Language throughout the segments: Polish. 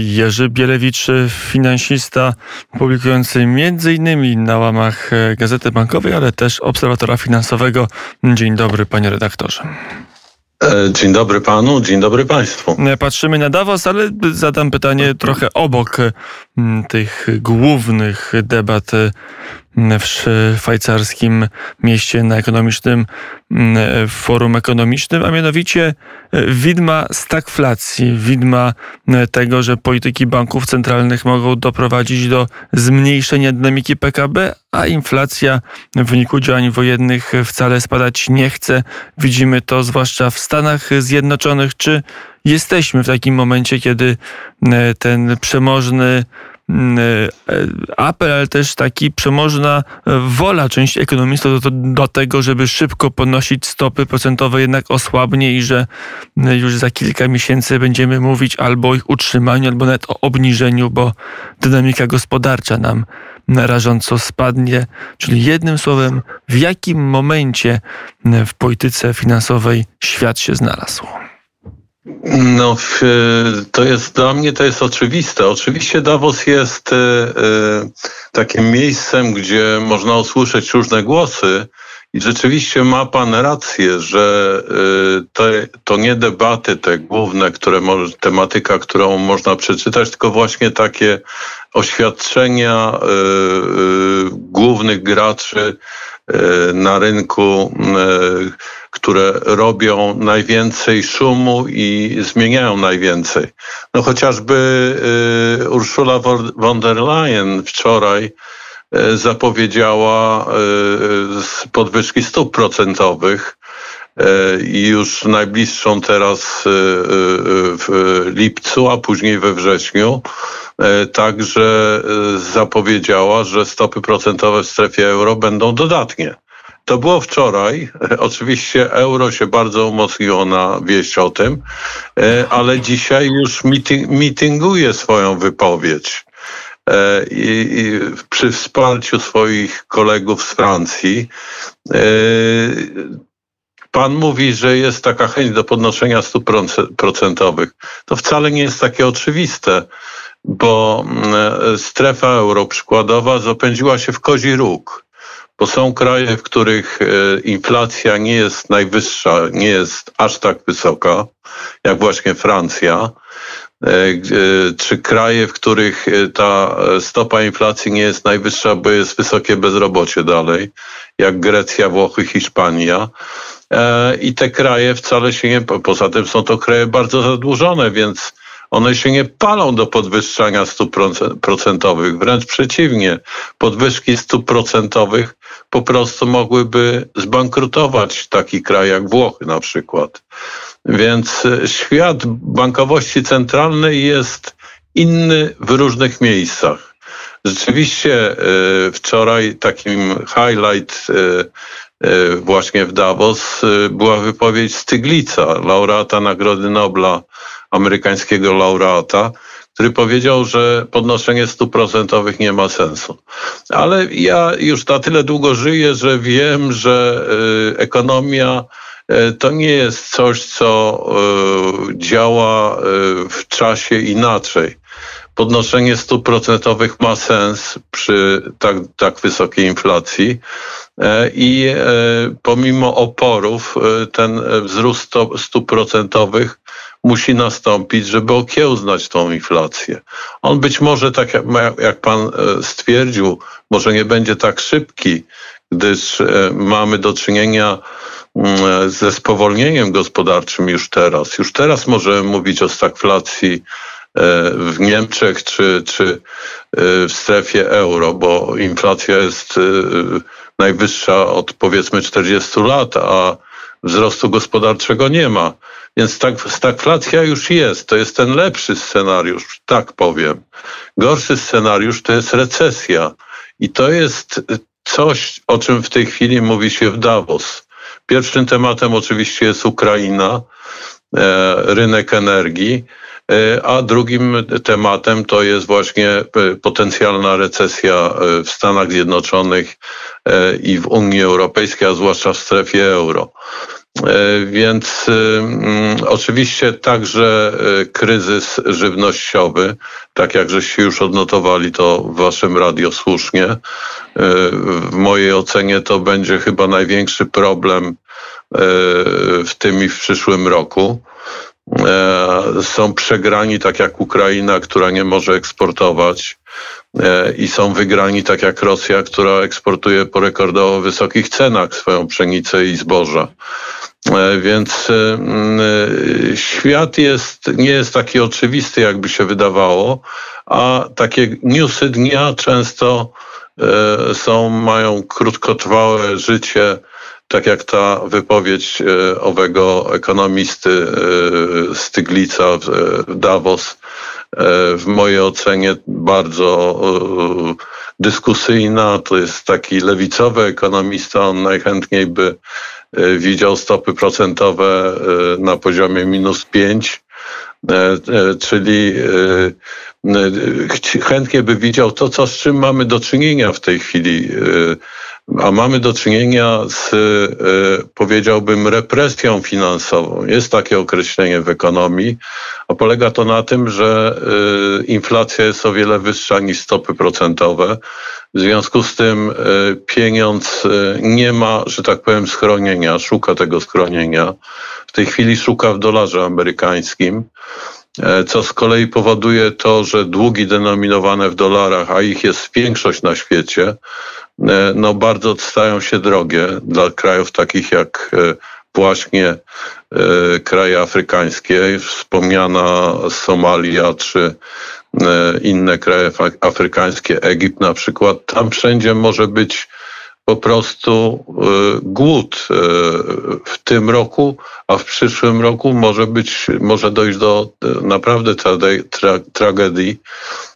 Jerzy Bielewicz, finansista, publikujący m.in. na łamach Gazety Bankowej, ale też Obserwatora Finansowego. Dzień dobry, panie redaktorze. E, dzień dobry panu, dzień dobry państwu. Patrzymy na Davos, ale zadam pytanie trochę obok tych głównych debat w szwajcarskim mieście na ekonomicznym mm, forum ekonomicznym, a mianowicie e, widma stagflacji, widma e, tego, że polityki banków centralnych mogą doprowadzić do zmniejszenia dynamiki PKB, a inflacja w wyniku działań wojennych wcale spadać nie chce. Widzimy to zwłaszcza w Stanach Zjednoczonych. Czy jesteśmy w takim momencie, kiedy e, ten przemożny apel, ale też taki przemożna e, wola części ekonomistów do, do, tego, żeby szybko podnosić stopy procentowe jednak osłabnie i że e, już za kilka miesięcy będziemy mówić albo o ich utrzymaniu, albo nawet o obniżeniu, bo dynamika gospodarcza nam rażąco spadnie. Czyli jednym słowem, w jakim momencie w polityce finansowej świat się znalazł? No, to jest dla mnie to jest oczywiste. Oczywiście Davos jest e, e, takim miejscem, gdzie można usłyszeć różne głosy. I rzeczywiście ma Pan rację, że e, to, to nie debaty te główne, które może, tematyka, którą można przeczytać, tylko właśnie takie oświadczenia głównych graczy na rynku które robią najwięcej szumu i zmieniają najwięcej. No chociażby y, Ursula von der Leyen wczoraj y, zapowiedziała y, podwyżki stóp procentowych i już najbliższą teraz w lipcu, a później we wrześniu. Także zapowiedziała, że stopy procentowe w strefie euro będą dodatnie. To było wczoraj. Oczywiście euro się bardzo umocniło na wieść o tym, e, ale dzisiaj już meeting, meetinguje swoją wypowiedź. E, I, i przy wsparciu swoich kolegów z Francji. E, pan mówi, że jest taka chęć do podnoszenia stóp procentowych. To wcale nie jest takie oczywiste, bo mm, strefa euro przykładowa zapędziła się w kozi róg bo są kraje, w których e, inflacja nie jest najwyższa, nie jest aż tak wysoka, jak właśnie Francja, e, czy kraje, w których e, ta stopa inflacji nie jest najwyższa, bo jest wysokie bezrobocie dalej, jak Grecja, Włochy, Hiszpania. I te kraje wcale się nie, poza tym są to kraje bardzo zadłużone, więc one się nie palą do podwyższania stóp procentowych, wręcz przeciwnie. Podwyżki stóp procentowych po prostu mogłyby zbankrutować taki kraj jak Włochy na przykład. Więc e, świat bankowości centralnej jest inny w różnych miejscach. Rzeczywiście e, wczoraj takim highlight e, właśnie w Davos była wypowiedź Styglica, laureata Nagrody Nobla amerykańskiego laureata, który powiedział, że podnoszenie stóp procentowych nie ma sensu. Ale ja już na tyle długo żyję, że wiem, że y, ekonomia y, to nie jest coś, co y, działa w czasie inaczej. Podnoszenie stóp procentowych ma sens przy tak, tak wysokiej inflacji i pomimo oporów ten wzrost stóp procentowych musi nastąpić, żeby okiełznać tą inflację. On być może, tak jak pan e, stwierdził, może nie będzie tak szybki, gdyż e, mamy do czynienia mm, ze spowolnieniem gospodarczym już teraz. Już teraz możemy mówić o stagflacji e, w Niemczech czy, czy w strefie euro, bo inflacja jest najwyższa od powiedzmy 40 lat, a wzrostu gospodarczego nie ma. Więc stagflacja już jest. To jest ten lepszy scenariusz, tak powiem. Gorszy scenariusz to jest recesja. I to jest coś, o czym w tej chwili mówi się w Davos. Pierwszym tematem oczywiście jest Ukraina, e, rynek energii, a drugim tematem to jest właśnie e, potencjalna recesja w Stanach Zjednoczonych i w Unii Europejskiej, a zwłaszcza w strefie euro. Więc mm, oczywiście także kryzys żywnościowy, tak jak żeście już odnotowali to w waszym radio słusznie, w mojej ocenie to będzie chyba największy problem w tym i w przyszłym roku. E, są przegrani, tak jak Ukraina, która nie może eksportować, e, i są wygrani, tak jak Rosja, która eksportuje po rekordowo wysokich cenach swoją pszenicę i zboża. E, więc świat jest, nie jest taki oczywisty, jakby się wydawało, a takie newsy dnia często są, mają krótkotrwałe życie tak jak ta wypowiedź e, owego ekonomisty e, Styglica w Davos, e, w mojej ocenie bardzo dyskusyjna. To jest taki lewicowy ekonomista, on najchętniej by widział stopy procentowe na poziomie minus 5, czyli chętnie by widział to, co, z czym mamy do czynienia w tej chwili a mamy do czynienia z, e, powiedziałbym, represją finansową. Jest takie określenie w ekonomii, a polega to na tym, że e, inflacja jest o wiele wyższa niż stopy procentowe. W związku z tym e, pieniądz nie ma, że tak powiem, schronienia, szuka tego schronienia. W tej chwili szuka w dolarze amerykańskim co z kolei powoduje to, że długi denominowane w dolarach, a ich jest większość na świecie, E, no bardzo stają się drogie dla krajów takich jak e, właśnie e, kraje afrykańskie, wspomniana Somalia czy inne kraje afrykańskie, Egipt na przykład. Tam wszędzie może być po prostu głód w tym roku, a w przyszłym roku może być, może dojść do naprawdę tragedii E, e,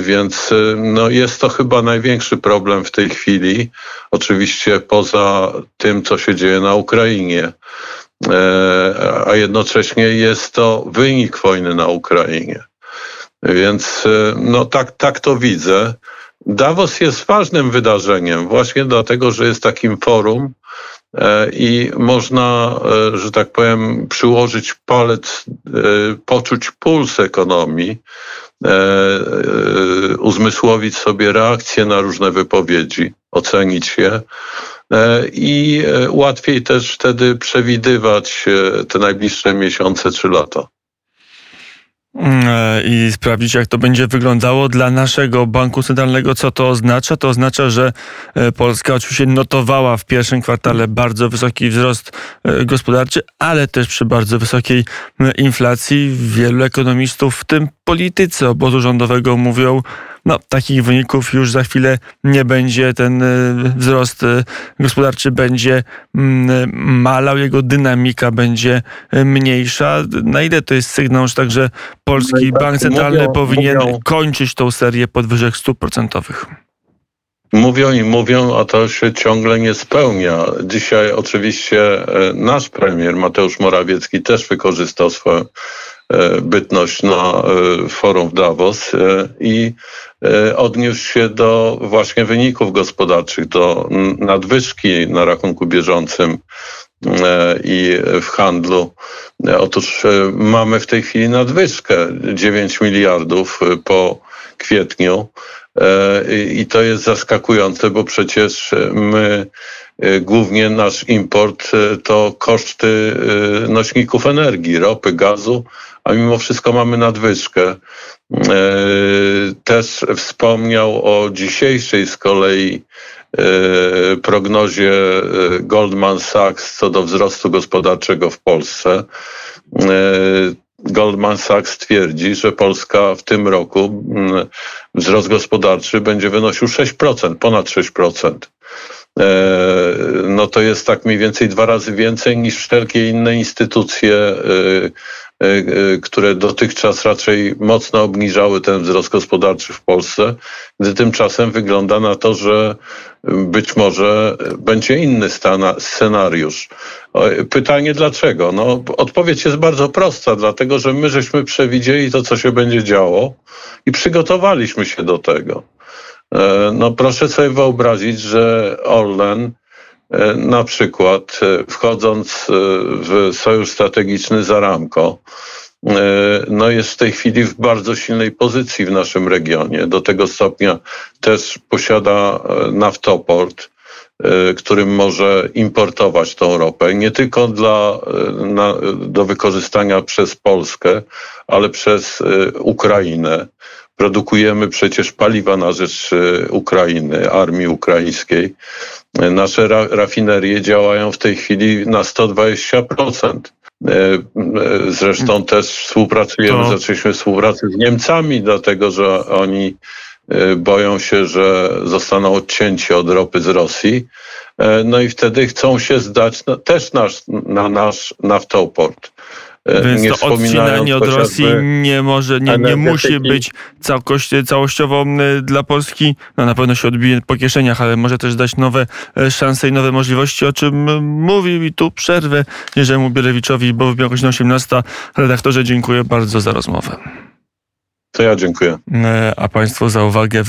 więc e, no jest to chyba największy problem w tej chwili, oczywiście poza tym, co się dzieje na Ukrainie. A jednocześnie jest to wynik wojny na Ukrainie. Więc no tak, tak to widzę. Davos jest ważnym wydarzeniem, właśnie dlatego, że jest takim forum i można, że tak powiem, przyłożyć palec, poczuć puls ekonomii, E, e, uzmysłowić sobie reakcje na różne wypowiedzi, ocenić je e, i łatwiej też wtedy przewidywać te najbliższe miesiące czy lata. Mm, i sprawdzić, jak to będzie wyglądało dla naszego banku centralnego. Co to oznacza? To oznacza, że Polska oczywiście notowała w pierwszym kwartale bardzo wysoki wzrost gospodarczy, ale też przy bardzo wysokiej inflacji. Wielu ekonomistów, w tym politycy obozu rządowego mówią, no takich wyników już za chwilę nie będzie. Ten y, wzrost y, gospodarczy będzie mm, malał, jego dynamika będzie mniejsza. Na ile to jest sygnał, że także Polski Bank Centralny mówią, powinien mówią. kończyć tą serię podwyżek stóp procentowych? Mówią i mówią, a to się ciągle nie spełnia. Dzisiaj oczywiście e, nasz premier Mateusz Morawiecki też wykorzystał swoją E, bytność na e, forum w Davos e, i odniósł się do właśnie wyników gospodarczych, do nadwyżki na rachunku bieżącym i w handlu. Otóż mamy w tej chwili nadwyżkę 9 miliardów po kwietniu i to jest zaskakujące, bo przecież my głównie nasz import to koszty nośników energii, ropy, gazu, a mimo wszystko mamy nadwyżkę. E, też wspomniał o dzisiejszej z kolei e, prognozie e, Goldman Sachs co do wzrostu gospodarczego w Polsce. Goldman Sachs twierdzi, że Polska w tym roku wzrost gospodarczy będzie wynosił 6%, ponad 6%. No to jest tak mniej więcej dwa razy więcej niż wszelkie inne instytucje które dotychczas raczej mocno obniżały ten wzrost gospodarczy w Polsce, gdy tymczasem wygląda na to, że być może będzie inny scenariusz. Pytanie dlaczego? No, odpowiedź jest bardzo prosta, dlatego że my żeśmy przewidzieli to, co się będzie działo i przygotowaliśmy się do tego. E, no proszę sobie wyobrazić, że Orlen E, Na przykład e, wchodząc e, w sojusz strategiczny z Aramco, e, no jest w tej chwili w bardzo silnej pozycji w naszym regionie. Do tego stopnia też posiada e, naftoport, e, którym może importować tą ropę, nie tylko dla, e, na, do wykorzystania przez Polskę, ale przez e, Ukrainę. Produkujemy przecież paliwa na rzecz e, Ukrainy, armii ukraińskiej. Nasze ra, rafinerie działają w tej chwili na 120%. E, e, Zresztą też współpracujemy, To- zaczęliśmy współpracę z Niemcami, dlatego że oni e, boją się, że zostaną odcięci od ropy z Rosji. No i wtedy chcą się zdać na, też nasz, na nasz naftoport. E, Więc nie to odcinanie od Rosji nie może, nie, nie musi być całość, całościowo dla Polski. No na pewno się odbije po kieszeniach, ale może też dać nowe e, szanse i nowe możliwości, o czym mówił i tu przerwę Jerzemu Bielewiczowi, bo w godzina 18. Redaktorze, dziękuję bardzo za rozmowę. To ja dziękuję. E, A Państwu za uwagę.